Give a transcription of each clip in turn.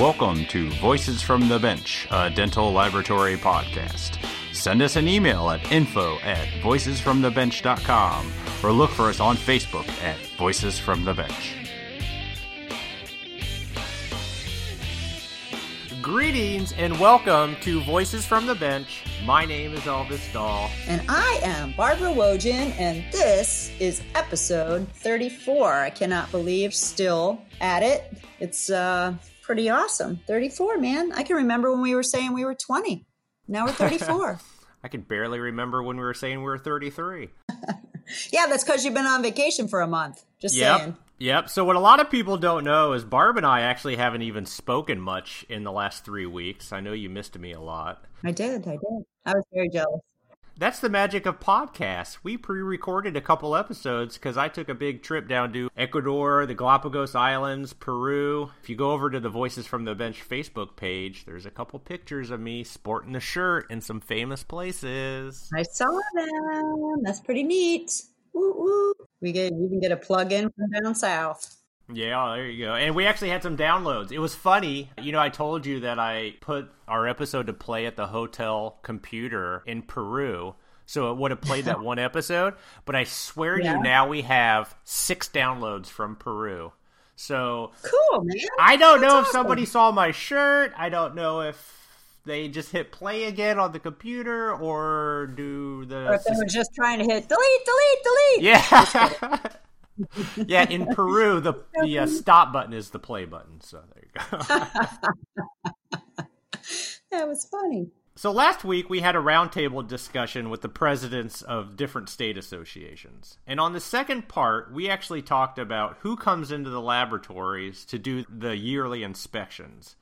Welcome to Voices from the Bench, a dental laboratory podcast. Send us an email at info at voicesfromthebench.com or look for us on Facebook at Voices from the Bench. Greetings and welcome to Voices from the Bench. My name is Elvis Dahl. And I am Barbara Wojin, and this is episode 34. I cannot believe still at it. It's uh, pretty awesome. 34, man. I can remember when we were saying we were 20. Now we're 34. I can barely remember when we were saying we were 33. yeah, that's because you've been on vacation for a month. Just yep. saying. Yep. So what a lot of people don't know is Barb and I actually haven't even spoken much in the last three weeks. I know you missed me a lot. I did. I did. I was very jealous. That's the magic of podcasts. We pre recorded a couple episodes because I took a big trip down to Ecuador, the Galapagos Islands, Peru. If you go over to the Voices from the Bench Facebook page, there's a couple pictures of me sporting the shirt in some famous places. I saw them. That's pretty neat. Woo woo. We get you can get a plug in from down south. Yeah, oh, there you go. And we actually had some downloads. It was funny. You know, I told you that I put our episode to play at the hotel computer in Peru. So it would have played that one episode. But I swear to yeah. you, now we have six downloads from Peru. So cool, man. I don't That's know if awesome. somebody saw my shirt. I don't know if they just hit play again on the computer or do the. Or if they were just trying to hit delete, delete, delete. Yeah. yeah, in Peru, the the uh, stop button is the play button. So there you go. that was funny. So last week we had a roundtable discussion with the presidents of different state associations. And on the second part, we actually talked about who comes into the laboratories to do the yearly inspections.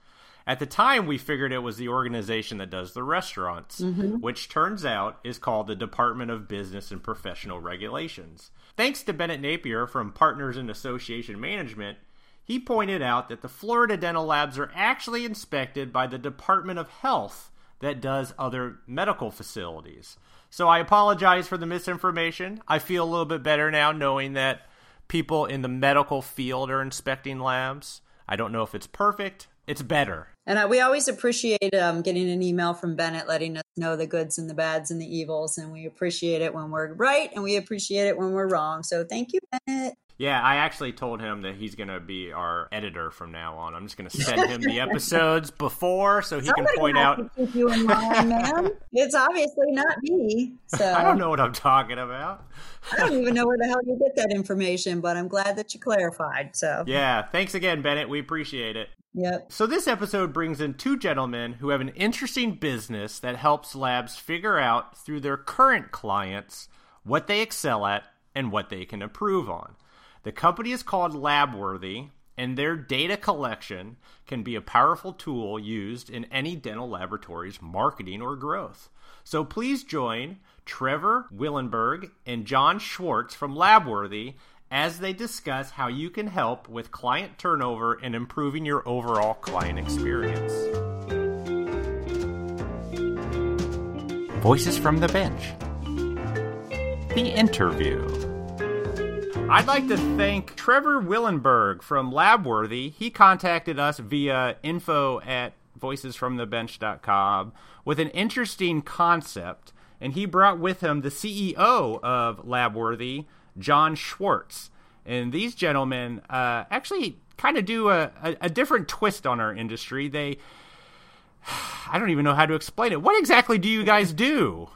At the time, we figured it was the organization that does the restaurants, mm-hmm. which turns out is called the Department of Business and Professional Regulations. Thanks to Bennett Napier from Partners in Association Management, he pointed out that the Florida dental labs are actually inspected by the Department of Health that does other medical facilities. So I apologize for the misinformation. I feel a little bit better now knowing that people in the medical field are inspecting labs. I don't know if it's perfect it's better. And uh, we always appreciate um, getting an email from Bennett letting us know the goods and the bads and the evils. And we appreciate it when we're right and we appreciate it when we're wrong. So thank you, Bennett. Yeah, I actually told him that he's going to be our editor from now on. I'm just going to send him the episodes before so he Somebody can point out. keep you in line. It's obviously not me. So I don't know what I'm talking about. I don't even know where the hell you get that information, but I'm glad that you clarified. So yeah, thanks again, Bennett. We appreciate it. Yep. So this episode brings in two gentlemen who have an interesting business that helps labs figure out through their current clients what they excel at and what they can improve on. The company is called Labworthy, and their data collection can be a powerful tool used in any dental laboratory's marketing or growth. So please join Trevor Willenberg and John Schwartz from Labworthy as they discuss how you can help with client turnover and improving your overall client experience. Voices from the Bench. The interview. I'd like to thank Trevor Willenberg from Labworthy. He contacted us via info at voicesfromthebench.com with an interesting concept, and he brought with him the CEO of Labworthy, John Schwartz. And these gentlemen uh, actually kind of do a, a, a different twist on our industry. They, I don't even know how to explain it. What exactly do you guys do?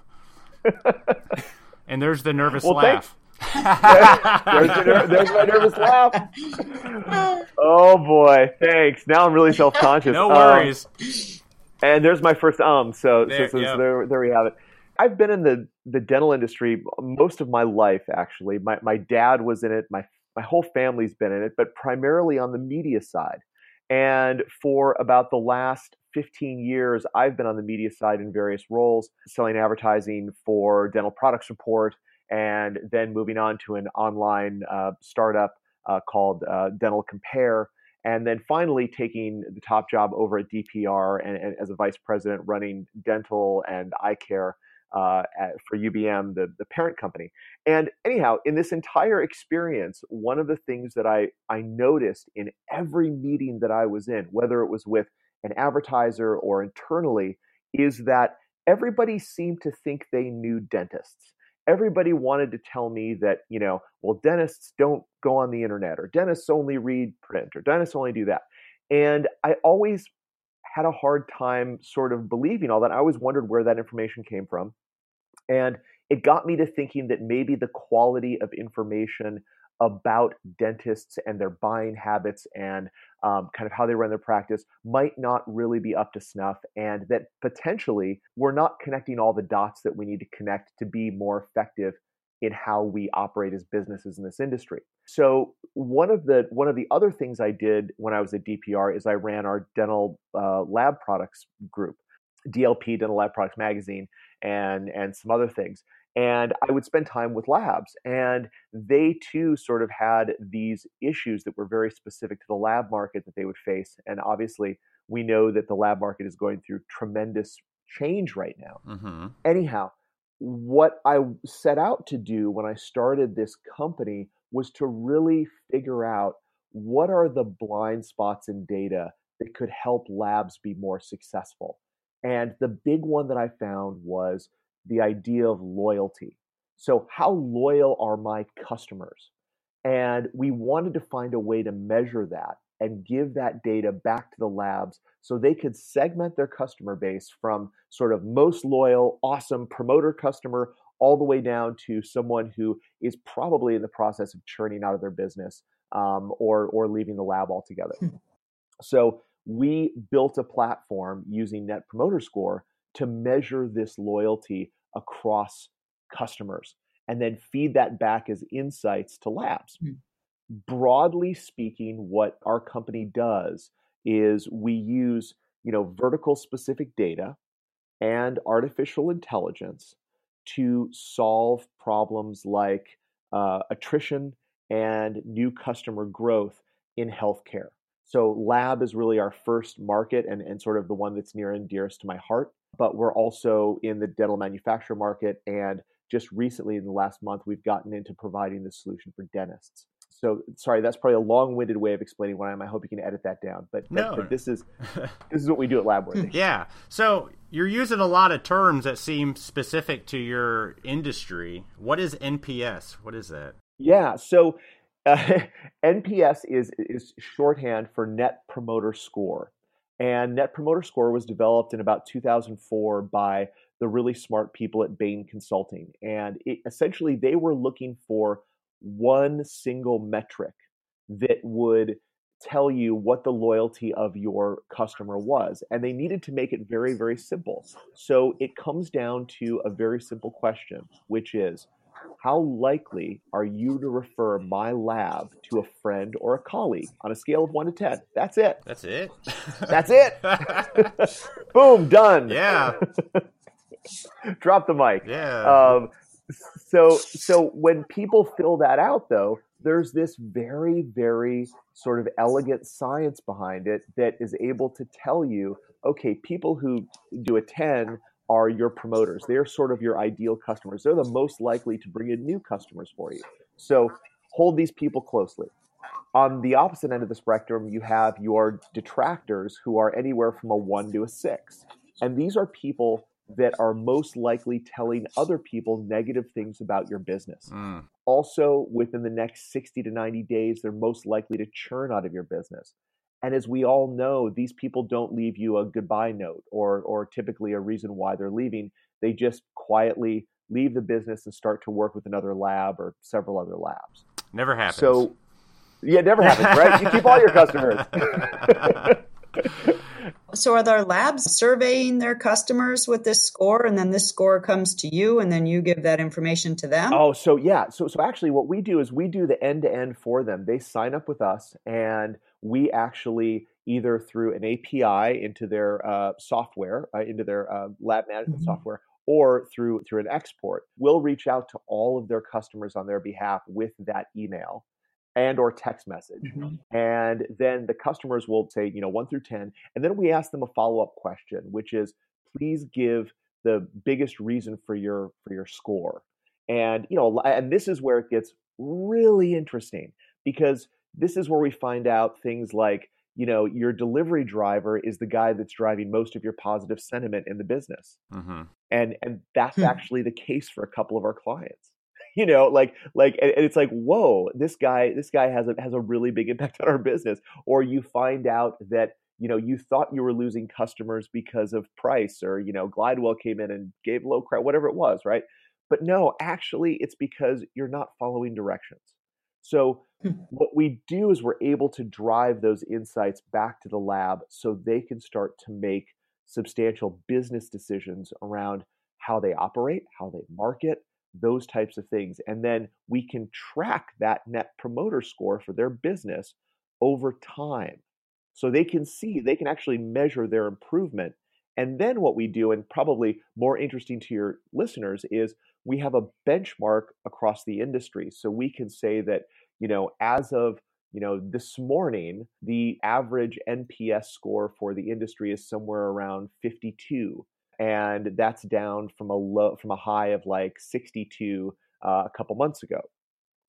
and there's the nervous well, laugh. there's, there's, there's, my nervous laugh. Oh boy, thanks. Now I'm really self conscious. No worries. Um, and there's my first um. So, there, so, so, so there, there we have it. I've been in the the dental industry most of my life. Actually, my my dad was in it. My my whole family's been in it, but primarily on the media side. And for about the last 15 years, I've been on the media side in various roles, selling advertising for dental products report, and then moving on to an online uh, startup uh, called uh, Dental Compare. And then finally taking the top job over at DPR and, and as a vice president running dental and eye care uh, at, for UBM, the, the parent company. And anyhow, in this entire experience, one of the things that I, I noticed in every meeting that I was in, whether it was with an advertiser or internally, is that everybody seemed to think they knew dentists. Everybody wanted to tell me that, you know, well, dentists don't go on the internet, or dentists only read print, or dentists only do that. And I always had a hard time sort of believing all that. I always wondered where that information came from. And it got me to thinking that maybe the quality of information about dentists and their buying habits and um, kind of how they run their practice might not really be up to snuff, and that potentially we're not connecting all the dots that we need to connect to be more effective in how we operate as businesses in this industry. So one of the one of the other things I did when I was at DPR is I ran our dental uh, lab products group, DLP Dental Lab Products Magazine, and and some other things. And I would spend time with labs, and they too sort of had these issues that were very specific to the lab market that they would face. And obviously, we know that the lab market is going through tremendous change right now. Mm-hmm. Anyhow, what I set out to do when I started this company was to really figure out what are the blind spots in data that could help labs be more successful. And the big one that I found was the idea of loyalty. So, how loyal are my customers? And we wanted to find a way to measure that and give that data back to the labs so they could segment their customer base from sort of most loyal, awesome promoter customer all the way down to someone who is probably in the process of churning out of their business um, or or leaving the lab altogether. Hmm. so we built a platform using Net Promoter Score to measure this loyalty across customers and then feed that back as insights to labs. Mm. Broadly speaking, what our company does is we use, you know, vertical specific data and artificial intelligence to solve problems like uh, attrition and new customer growth in healthcare. So, lab is really our first market and, and sort of the one that's near and dearest to my heart. But we're also in the dental manufacturer market. And just recently, in the last month, we've gotten into providing the solution for dentists. So, sorry, that's probably a long-winded way of explaining what I am. I hope you can edit that down. But, no. but, this is this is what we do at LabWorthy. yeah. So you're using a lot of terms that seem specific to your industry. What is NPS? What is that? Yeah. So uh, NPS is is shorthand for Net Promoter Score, and Net Promoter Score was developed in about 2004 by the really smart people at Bain Consulting, and it, essentially they were looking for one single metric that would tell you what the loyalty of your customer was. And they needed to make it very, very simple. So it comes down to a very simple question, which is how likely are you to refer my lab to a friend or a colleague on a scale of one to 10? That's it. That's it. That's it. Boom, done. Yeah. Drop the mic. Yeah. Um, so, so when people fill that out, though, there's this very, very sort of elegant science behind it that is able to tell you okay, people who do a 10 are your promoters. They're sort of your ideal customers. They're the most likely to bring in new customers for you. So hold these people closely. On the opposite end of the spectrum, you have your detractors who are anywhere from a one to a six. And these are people that are most likely telling other people negative things about your business. Mm. Also, within the next 60 to 90 days, they're most likely to churn out of your business. And as we all know, these people don't leave you a goodbye note or, or typically a reason why they're leaving. They just quietly leave the business and start to work with another lab or several other labs. Never happens. So, yeah, never happens, right? you keep all your customers. so, are there labs surveying their customers with this score, and then this score comes to you, and then you give that information to them? Oh, so yeah. So, so actually, what we do is we do the end to end for them. They sign up with us, and we actually either through an API into their uh, software, uh, into their uh, lab management mm-hmm. software, or through through an export, we'll reach out to all of their customers on their behalf with that email and or text message mm-hmm. and then the customers will say you know 1 through 10 and then we ask them a follow-up question which is please give the biggest reason for your for your score and you know and this is where it gets really interesting because this is where we find out things like you know your delivery driver is the guy that's driving most of your positive sentiment in the business. Mm-hmm. and and that's hmm. actually the case for a couple of our clients. You know like like and, it's like whoa this guy this guy has a has a really big impact on our business. Or you find out that you know you thought you were losing customers because of price or you know glidewell came in and gave low credit whatever it was right? But no actually it's because you're not following directions so hmm. what we do is we're able to drive those insights back to the lab so they can start to make substantial business decisions around how they operate, how they market, those types of things. And then we can track that net promoter score for their business over time. So they can see, they can actually measure their improvement. And then what we do, and probably more interesting to your listeners, is we have a benchmark across the industry. So we can say that, you know, as of you know this morning the average nps score for the industry is somewhere around 52 and that's down from a low from a high of like 62 uh, a couple months ago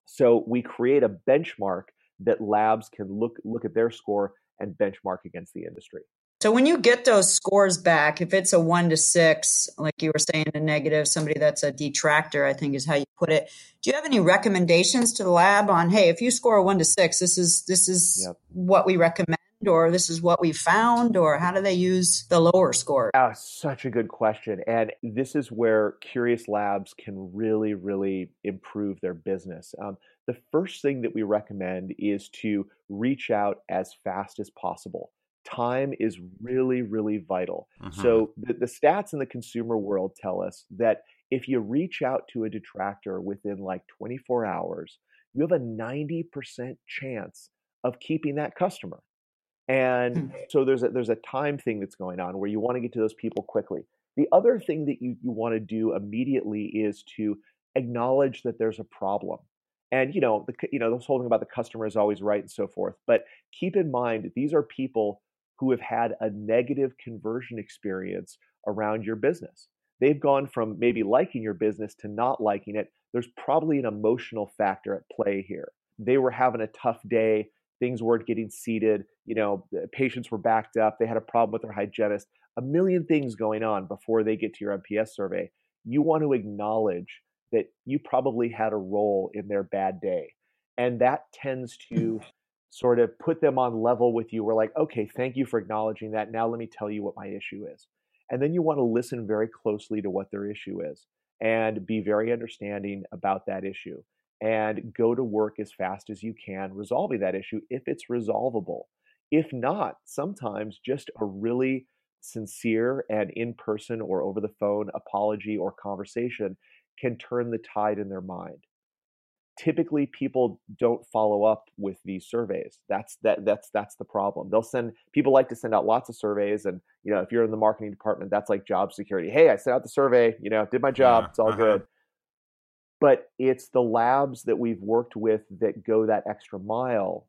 so we create a benchmark that labs can look look at their score and benchmark against the industry so when you get those scores back, if it's a one to six, like you were saying, a negative, somebody that's a detractor, I think is how you put it. Do you have any recommendations to the lab on, hey, if you score a one to six, this is this is yep. what we recommend, or this is what we found, or how do they use the lower score? Uh, such a good question, and this is where Curious Labs can really, really improve their business. Um, the first thing that we recommend is to reach out as fast as possible time is really, really vital. Mm-hmm. So the, the stats in the consumer world tell us that if you reach out to a detractor within like 24 hours, you have a 90% chance of keeping that customer. And mm-hmm. so there's a there's a time thing that's going on where you want to get to those people quickly. The other thing that you, you want to do immediately is to acknowledge that there's a problem. And you know, the you know, this whole thing about the customer is always right and so forth. But keep in mind these are people who have had a negative conversion experience around your business. They've gone from maybe liking your business to not liking it. There's probably an emotional factor at play here. They were having a tough day. Things weren't getting seated. You know, patients were backed up. They had a problem with their hygienist. A million things going on before they get to your NPS survey. You want to acknowledge that you probably had a role in their bad day. And that tends mm. to sort of put them on level with you. We're like, okay, thank you for acknowledging that. Now let me tell you what my issue is. And then you want to listen very closely to what their issue is and be very understanding about that issue and go to work as fast as you can resolving that issue if it's resolvable. If not, sometimes just a really sincere and in person or over the phone apology or conversation can turn the tide in their mind typically people don't follow up with these surveys. That's that that's that's the problem. They'll send people like to send out lots of surveys and you know if you're in the marketing department that's like job security. Hey i sent out the survey you know did my job yeah, it's all uh-huh. good. But it's the labs that we've worked with that go that extra mile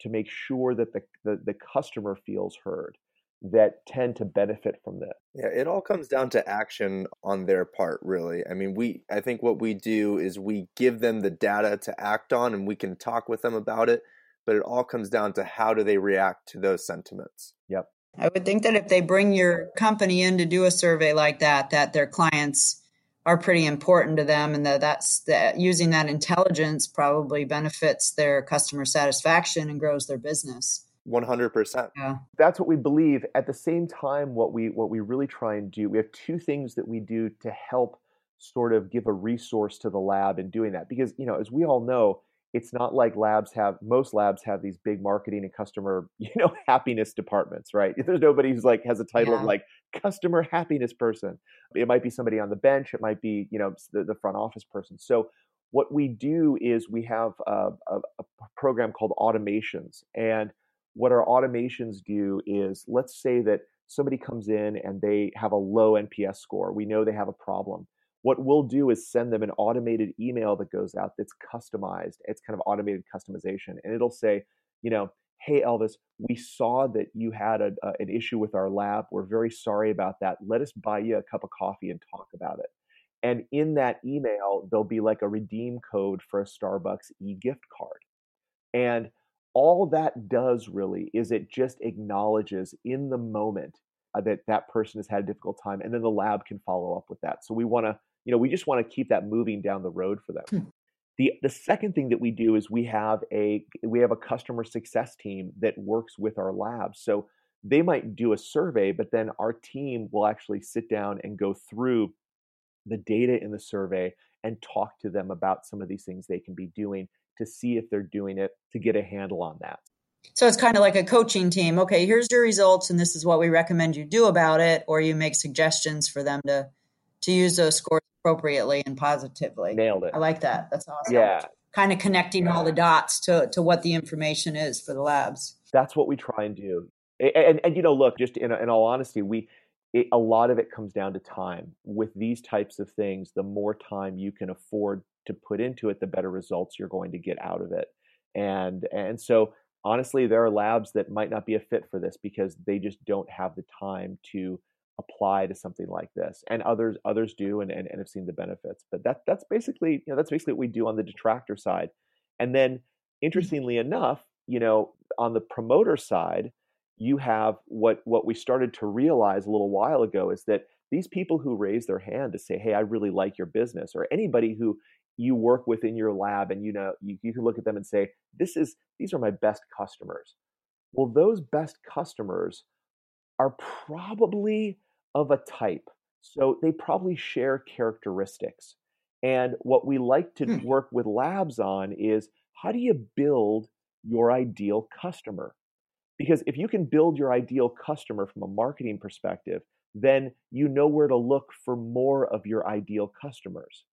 to make sure that the, the, the customer feels heard that tend to benefit from that. Yeah, it all comes down to action on their part, really. I mean, we I think what we do is we give them the data to act on and we can talk with them about it, but it all comes down to how do they react to those sentiments. Yep. I would think that if they bring your company in to do a survey like that, that their clients are pretty important to them and that that's that using that intelligence probably benefits their customer satisfaction and grows their business. 100%. Yeah. That's what we believe. At the same time what we what we really try and do, we have two things that we do to help sort of give a resource to the lab in doing that because, you know, as we all know, it's not like labs have most labs have these big marketing and customer you know happiness departments right there's nobody who's like has a title yeah. of like customer happiness person it might be somebody on the bench it might be you know the, the front office person so what we do is we have a, a, a program called automations and what our automations do is let's say that somebody comes in and they have a low NPS score. We know they have a problem. What we'll do is send them an automated email that goes out that's customized. It's kind of automated customization. And it'll say, you know, hey, Elvis, we saw that you had a, a, an issue with our lab. We're very sorry about that. Let us buy you a cup of coffee and talk about it. And in that email, there'll be like a redeem code for a Starbucks e gift card. And all that does really is it just acknowledges in the moment uh, that that person has had a difficult time. And then the lab can follow up with that. So we want to, you know, we just want to keep that moving down the road for them. Hmm. The, the second thing that we do is we have a we have a customer success team that works with our labs. So they might do a survey, but then our team will actually sit down and go through the data in the survey and talk to them about some of these things they can be doing to see if they're doing it to get a handle on that. So it's kind of like a coaching team. Okay, here's your results and this is what we recommend you do about it or you make suggestions for them to to use those scores appropriately and positively. Nailed it. I like that. That's awesome. Yeah. Kind of connecting all the dots to, to what the information is for the labs. That's what we try and do. And, and, and you know, look, just in, in all honesty, we, it, a lot of it comes down to time. With these types of things, the more time you can afford to put into it, the better results you're going to get out of it. And and so honestly, there are labs that might not be a fit for this because they just don't have the time to apply to something like this and others others do and, and, and have seen the benefits but that that's basically you know that's basically what we do on the detractor side and then mm-hmm. interestingly enough you know on the promoter side you have what what we started to realize a little while ago is that these people who raise their hand to say hey i really like your business or anybody who you work with in your lab and you know you, you can look at them and say this is these are my best customers well those best customers are probably of a type. So they probably share characteristics. And what we like to hmm. work with labs on is how do you build your ideal customer? Because if you can build your ideal customer from a marketing perspective, then you know where to look for more of your ideal customers.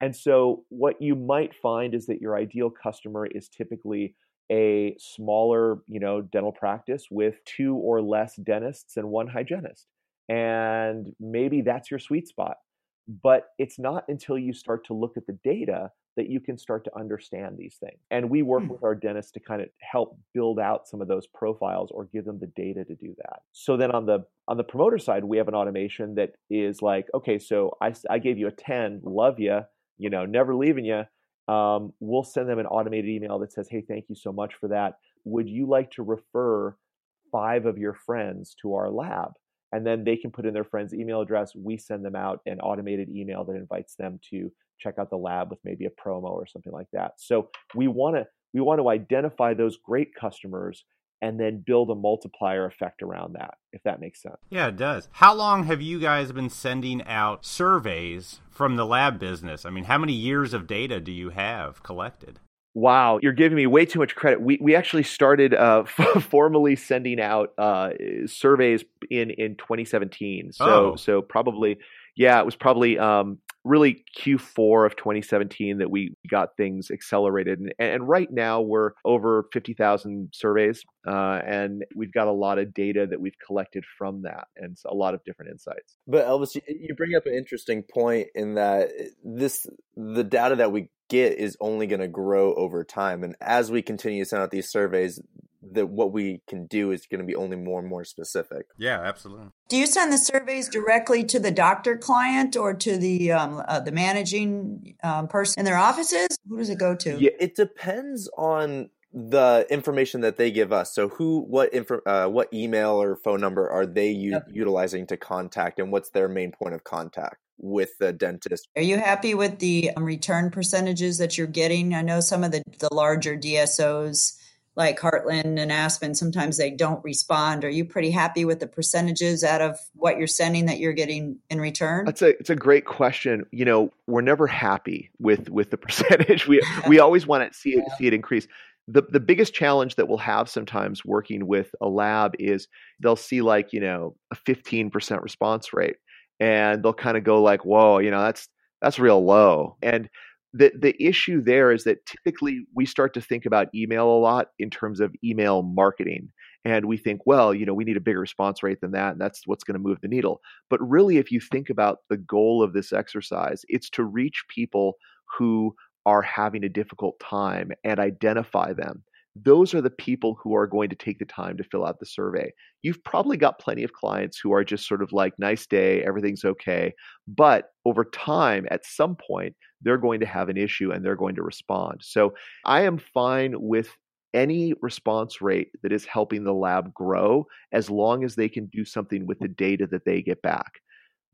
And so, what you might find is that your ideal customer is typically a smaller, you know, dental practice with two or less dentists and one hygienist and maybe that's your sweet spot. But it's not until you start to look at the data that you can start to understand these things. And we work hmm. with our dentists to kind of help build out some of those profiles or give them the data to do that. So then on the on the promoter side, we have an automation that is like, okay, so I, I gave you a 10, love you, you know, never leaving you. Um, we'll send them an automated email that says, hey, thank you so much for that. Would you like to refer five of your friends to our lab? and then they can put in their friend's email address. We send them out an automated email that invites them to check out the lab with maybe a promo or something like that. So we want to we want to identify those great customers and then build a multiplier effect around that if that makes sense. Yeah, it does. How long have you guys been sending out surveys from the lab business? I mean, how many years of data do you have collected? Wow, you're giving me way too much credit. We we actually started uh, formally sending out uh, surveys in in 2017. So oh. so probably yeah, it was probably um, really Q4 of 2017 that we got things accelerated. And, and right now we're over 50,000 surveys, uh, and we've got a lot of data that we've collected from that, and a lot of different insights. But Elvis, you bring up an interesting point in that this the data that we get is only going to grow over time. And as we continue to send out these surveys, that what we can do is going to be only more and more specific. Yeah, absolutely. Do you send the surveys directly to the doctor client or to the um, uh, the managing um, person in their offices? Who does it go to? Yeah, it depends on the information that they give us. So who, what info, uh, what email or phone number are they u- okay. utilizing to contact, and what's their main point of contact? with the dentist. Are you happy with the um, return percentages that you're getting? I know some of the, the larger DSOs like Heartland and Aspen, sometimes they don't respond. Are you pretty happy with the percentages out of what you're sending that you're getting in return? That's a it's a great question. You know, we're never happy with with the percentage. We we always want to see it yeah. see it increase. The the biggest challenge that we'll have sometimes working with a lab is they'll see like, you know, a 15% response rate and they'll kind of go like, "Whoa, you know, that's that's real low." And the the issue there is that typically we start to think about email a lot in terms of email marketing and we think well you know we need a bigger response rate than that and that's what's going to move the needle but really if you think about the goal of this exercise it's to reach people who are having a difficult time and identify them those are the people who are going to take the time to fill out the survey. You've probably got plenty of clients who are just sort of like, nice day, everything's okay. But over time, at some point, they're going to have an issue and they're going to respond. So I am fine with any response rate that is helping the lab grow as long as they can do something with the data that they get back.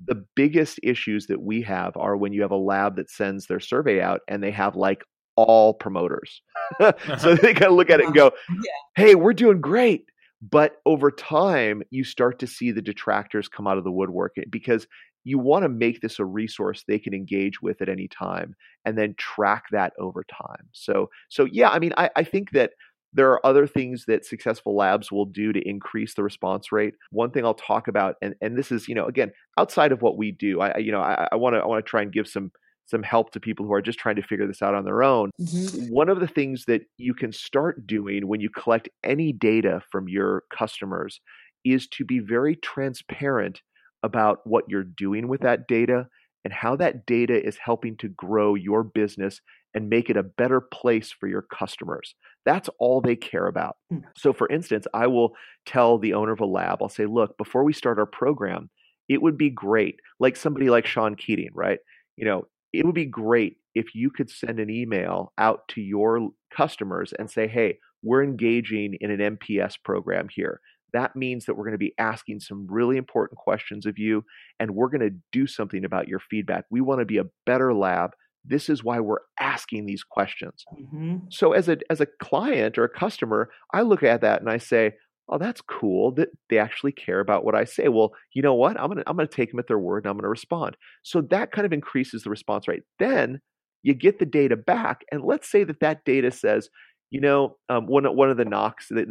The biggest issues that we have are when you have a lab that sends their survey out and they have like all promoters. so they kind of look at it and uh-huh. go, hey, we're doing great. But over time, you start to see the detractors come out of the woodwork eh, because you want to make this a resource they can engage with at any time and then track that over time. So, so yeah, I mean, I, I think that there are other things that successful labs will do to increase the response rate. One thing I'll talk about, and, and this is, you know, again, outside of what we do, I, you know, I want to, I want to try and give some some help to people who are just trying to figure this out on their own. Mm-hmm. One of the things that you can start doing when you collect any data from your customers is to be very transparent about what you're doing with that data and how that data is helping to grow your business and make it a better place for your customers. That's all they care about. Mm. So, for instance, I will tell the owner of a lab, I'll say, look, before we start our program, it would be great, like somebody like Sean Keating, right? You know, it would be great if you could send an email out to your customers and say, hey, we're engaging in an NPS program here. That means that we're going to be asking some really important questions of you, and we're going to do something about your feedback. We want to be a better lab. This is why we're asking these questions. Mm-hmm. So, as a as a client or a customer, I look at that and I say, oh that's cool that they actually care about what i say well you know what i'm going to i'm going to take them at their word and i'm going to respond so that kind of increases the response rate then you get the data back and let's say that that data says you know um, one, one of the knocks that,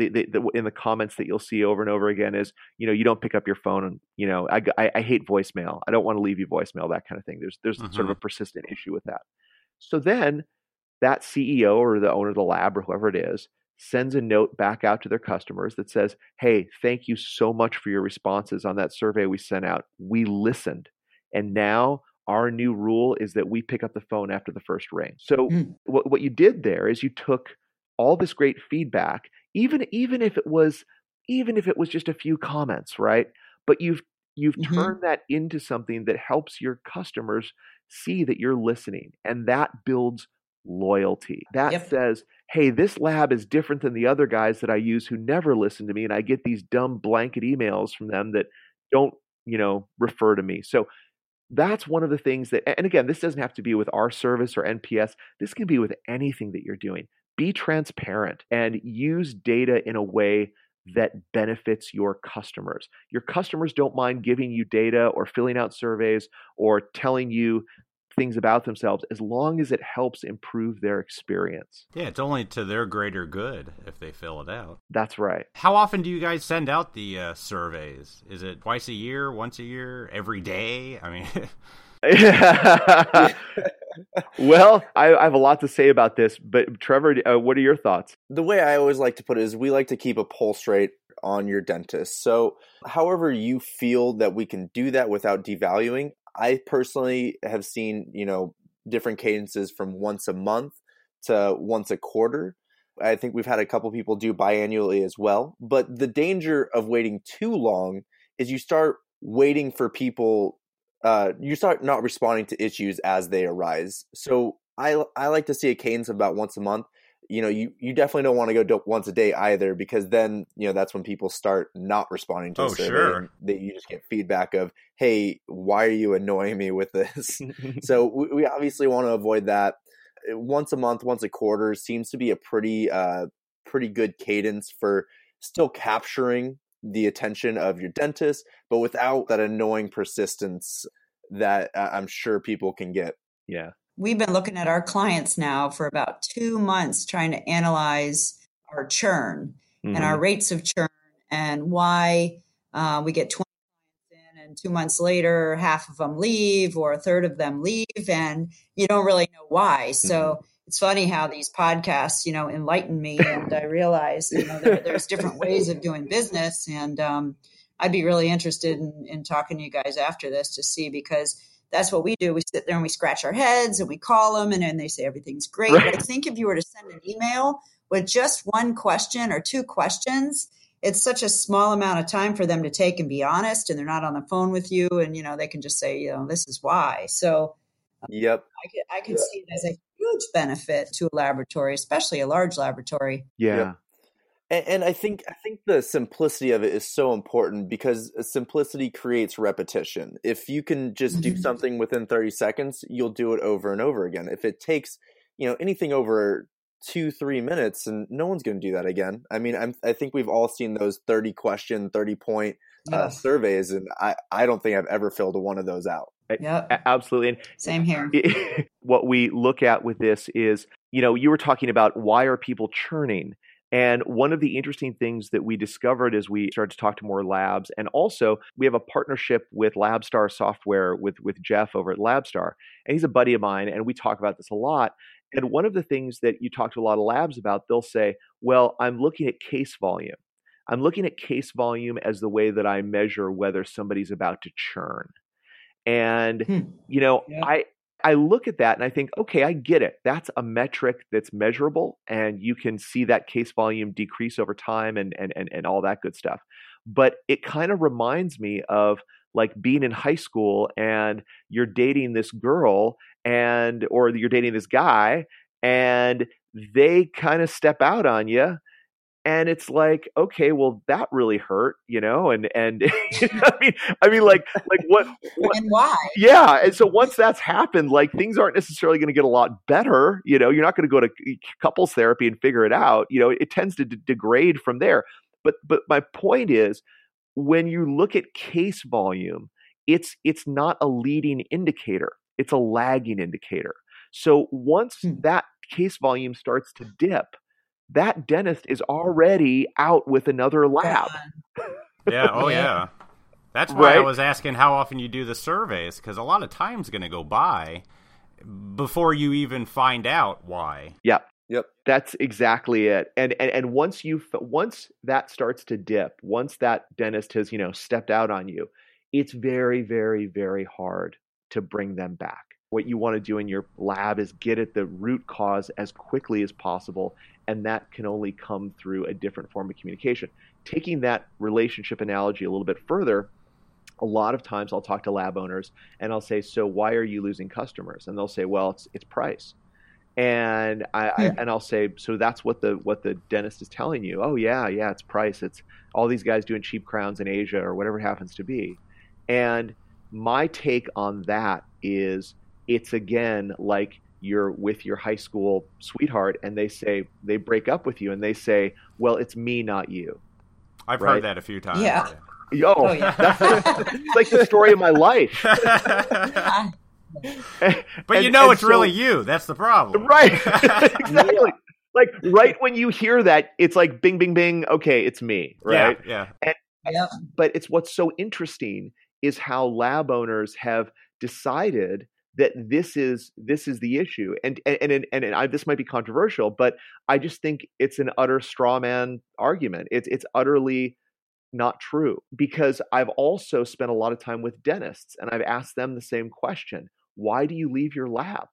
in the comments that you'll see over and over again is you know you don't pick up your phone and you know i, I, I hate voicemail i don't want to leave you voicemail that kind of thing there's there's sort of a mm-hmm. persistent issue with that so then that ceo or the owner of the lab or whoever it is sends a note back out to their customers that says, Hey, thank you so much for your responses on that survey we sent out. We listened. And now our new rule is that we pick up the phone after the first ring. So mm. what, what you did there is you took all this great feedback, even even if it was even if it was just a few comments, right? But you've you've mm-hmm. turned that into something that helps your customers see that you're listening and that builds loyalty. That yep. says, hey, this lab is different than the other guys that I use who never listen to me. And I get these dumb blanket emails from them that don't, you know, refer to me. So that's one of the things that, and again, this doesn't have to be with our service or NPS. This can be with anything that you're doing. Be transparent and use data in a way that benefits your customers. Your customers don't mind giving you data or filling out surveys or telling you things about themselves as long as it helps improve their experience. Yeah, it's only to their greater good if they fill it out. That's right. How often do you guys send out the uh, surveys? Is it twice a year, once a year, every day? I mean, well, I, I, have a lot to say about this, but Trevor, uh, what are your thoughts? The way I always like to put it is we like to keep a pulse rate on your dentist. So, however you feel that we can do that without devaluing, I personally have seen, you know, different cadences from once a month to once a quarter. I think we've had a couple people do biannually as well. But the danger of waiting too long is you start waiting for people, uh, you start not responding to issues as they arise. So I, I like to see a cadence of about once a month you know, you, you definitely don't want to go once a day either because then, you know, that's when people start not responding to oh. Sure. That you just get feedback of, hey, why are you annoying me with this? so we, we, obviously want to avoid that. Uh, once a month, once a quarter seems to be a pretty, uh, pretty good cadence for still capturing the attention of your dentist, but without that annoying persistence that uh, I'm sure people can get. Yeah we've been looking at our clients now for about two months trying to analyze our churn mm-hmm. and our mm-hmm. rates of churn and why uh, we get 20 clients in and two months later half of them leave or a third of them leave and you don't really know why so mm-hmm. It's funny how these podcasts you know enlighten me and i realize you know there, there's different ways of doing business and um, i'd be really interested in, in talking to you guys after this to see because that's what we do. We sit there and we scratch our heads and we call them, and then they say everything's great. Right. But I think if you were to send an email with just one question or two questions, it's such a small amount of time for them to take and be honest and they're not on the phone with you and you know they can just say you know this is why so yep i could, I could see it as a huge benefit to a laboratory especially a large laboratory. Yeah. Yep. and, and i think i think the simplicity of it is so important because simplicity creates repetition. If you can just mm-hmm. do something within 30 seconds you'll do it over and over again. If it takes you know anything over two three minutes and no one's going to do that again. I mean I'm, i think we've all seen those 30 question 30 point uh, surveys and I, I don't think i've ever filled one of those out yeah absolutely and same here what we look at with this is you know you were talking about why are people churning and one of the interesting things that we discovered as we started to talk to more labs, and also we have a partnership with LabStar Software with, with Jeff over at LabStar. And he's a buddy of mine, and we talk about this a lot. And one of the things that you talk to a lot of labs about, they'll say, well, I'm looking at case volume. I'm looking at case volume as the way that I measure whether somebody's about to churn. And, hmm. you know, yeah. I, I look at that and I think, okay, I get it. That's a metric that's measurable and you can see that case volume decrease over time and and and, and all that good stuff. But it kind of reminds me of like being in high school and you're dating this girl and or you're dating this guy and they kind of step out on you and it's like okay well that really hurt you know and and i mean i mean like like what, what, and why yeah and so once that's happened like things aren't necessarily going to get a lot better you know you're not going to go to couples therapy and figure it out you know it, it tends to d- degrade from there but but my point is when you look at case volume it's it's not a leading indicator it's a lagging indicator. So once hmm. that case volume starts to dip, that dentist is already out with another lab. yeah. Oh, yeah. That's why right? I was asking how often you do the surveys because a lot of time's going to go by before you even find out why. Yeah. Yep. That's exactly it. And and and once you once that starts to dip, once that dentist has, you know, stepped out on you, it's very very very hard to bring them back. What you want to do in your lab is get at the root cause as quickly as possible, and that can only come through a different form of communication. Taking that relationship analogy a little bit further, a lot of times I'll talk to lab owners and I'll say, "So why are you losing customers?" And they'll say, "Well, it's it's price." And I, I, hmm. and I'll say, "So that's what the what the dentist is telling you?" "Oh yeah, yeah, it's price. It's all these guys doing cheap crowns in Asia or whatever it happens to be." And my take on that is it's again like you're with your high school sweetheart and they say they break up with you and they say well it's me not you. I've right? heard that a few times. Yeah. Oh, oh yeah. that's like, like the story of my life. But and, you know it's so, really you. That's the problem. Right. Exactly. Like right when you hear that it's like bing bing bing okay it's me right? yeah, yeah. And, yeah. but it's what's so interesting is how lab owners have decided that this is this is the issue and and and, and, and I, this might be controversial but i just think it's an utter straw man argument. It's it's utterly not true because i've also spent a lot of time with dentists and i've asked them the same question why do you leave your lab?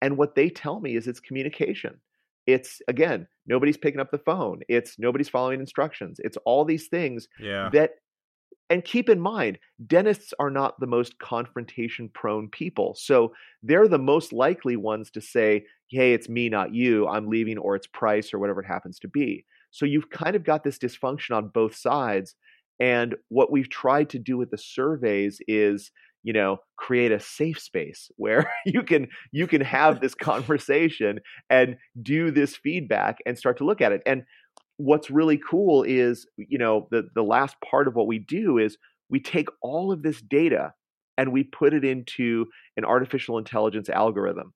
And what they tell me is it's communication. It's again nobody's picking up the phone. It's nobody's following instructions. It's all these things yeah. that and keep in mind, dentists are not the most confrontation prone people. So they're the most likely ones to say, hey, it's me, not you. I'm leaving, or it's price, or whatever it happens to be. So you've kind of got this dysfunction on both sides. And what we've tried to do with the surveys is, you know, create a safe space where you can you can have this conversation and do this feedback and start to look at it. And what's really cool is, you know, the, the last part of what we do is we take all of this data and we put it into an artificial intelligence algorithm.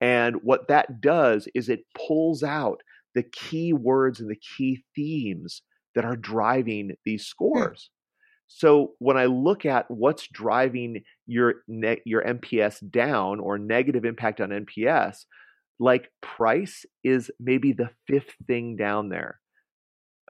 And what that does is it pulls out the key words and the key themes that are driving these hmm. scores. So when I look at what's driving your ne- your NPS down or negative impact on NPS, like price is maybe the fifth thing down there.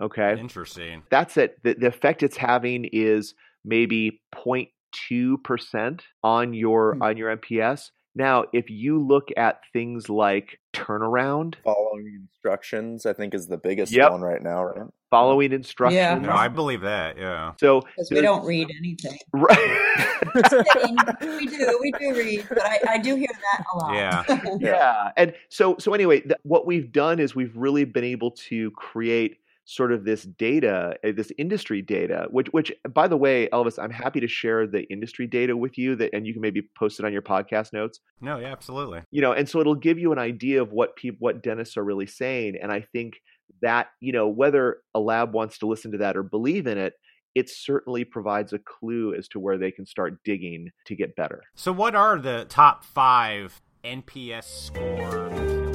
Okay. Interesting. That's it. The, the effect it's having is maybe 0.2% on your mm-hmm. on your NPS. Now, if you look at things like turnaround, following instructions, I think is the biggest yep. one right now, right? Following instructions. Yeah, no, I believe that. Yeah. So we don't read anything, right? we do, we do read, but I, I, do hear that a lot. Yeah, yeah. And so, so anyway, th- what we've done is we've really been able to create sort of this data, uh, this industry data, which, which, by the way, Elvis, I'm happy to share the industry data with you that, and you can maybe post it on your podcast notes. No, yeah, absolutely. You know, and so it'll give you an idea of what people, what dentists are really saying. And I think that, you know, whether a lab wants to listen to that or believe in it, it certainly provides a clue as to where they can start digging to get better. So, what are the top five NPS scores?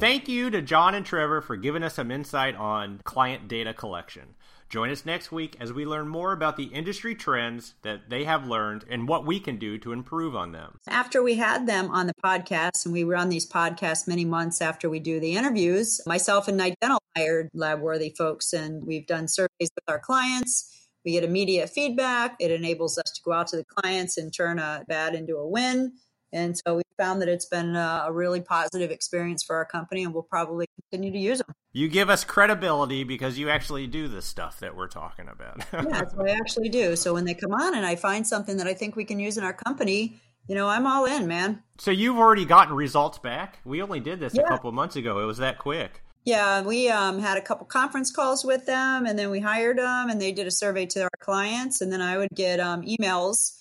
Thank you to John and Trevor for giving us some insight on client data collection. Join us next week as we learn more about the industry trends that they have learned and what we can do to improve on them. After we had them on the podcast, and we run these podcasts many months after we do the interviews, myself and Night Dental hired LabWorthy folks, and we've done surveys with our clients. We get immediate feedback. It enables us to go out to the clients and turn a bad into a win. And so we found that it's been a, really positive experience for our company, and we'll probably continue to use them. You give us credibility because you actually do the stuff that we're talking about. yeah, that's what I actually do. So when they come on and I find something that I think we can use in our company, you know, I'm all in, man. So you've already gotten results back. We only did this yeah. a couple of months ago. It was that quick. Yeah, we um, had a couple conference calls with them, and then we hired them, and they did a survey to our clients, and then I would get um, emails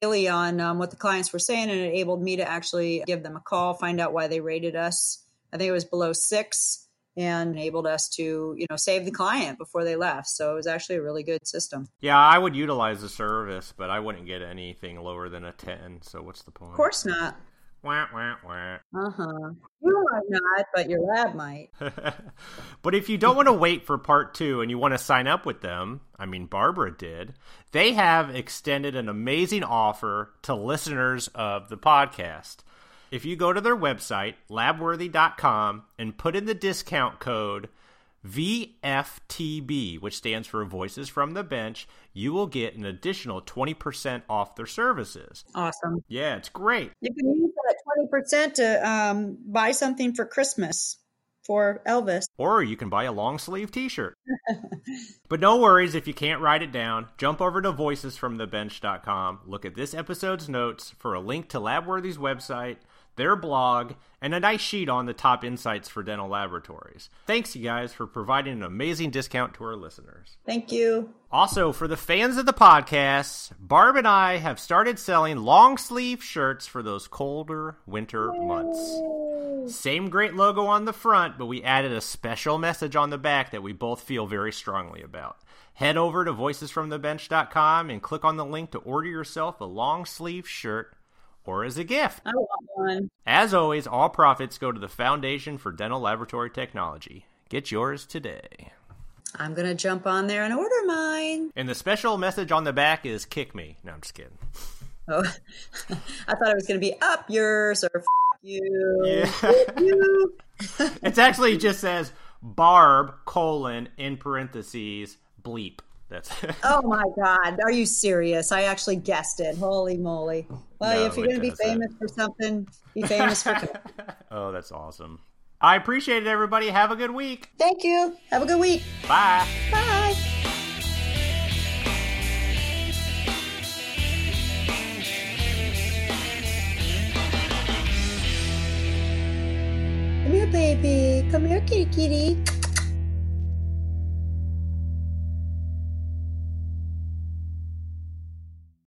daily on um, what the clients were saying, and it enabled me to actually give them a call, find out why they rated us. I think it was below six, and enabled us to you know save the client before they left. So it was actually a really good system. Yeah, I would utilize the service, but I wouldn't get anything lower than a ten. So what's the point? Of course not. Wah, wah, wah. Uh huh. You might not, but your lab might. but if you don't want to wait for part two and you want to sign up with them, I mean, Barbara did, they have extended an amazing offer to listeners of the podcast. If you go to their website, labworthy.com, and put in the discount code VFTB, which stands for Voices from the Bench, you will get an additional 20% off their services. Awesome. Yeah, it's great. You can use that 20% to um, buy something for Christmas for Elvis. Or you can buy a long sleeve t shirt. but no worries if you can't write it down. Jump over to voicesfromthebench.com, look at this episode's notes for a link to Labworthy's website their blog, and a nice sheet on the top insights for dental laboratories. Thanks, you guys, for providing an amazing discount to our listeners. Thank you. Also, for the fans of the podcast, Barb and I have started selling long sleeve shirts for those colder winter months. Same great logo on the front, but we added a special message on the back that we both feel very strongly about. Head over to voicesfromthebench.com and click on the link to order yourself a long sleeve shirt or as a gift. I want one. As always, all profits go to the Foundation for Dental Laboratory Technology. Get yours today. I'm going to jump on there and order mine. And the special message on the back is kick me. No, I'm just kidding. Oh, I thought it was going to be up yours or f- you. Yeah. you. it actually just says Barb colon in parentheses bleep. That's oh my god, are you serious? I actually guessed it. Holy moly! Well, no, if you're going to be famous for something, be famous for. oh, that's awesome. I appreciate it, everybody. Have a good week. Thank you. Have a good week. Bye. Bye. Come here, baby. Come here, kitty kitty.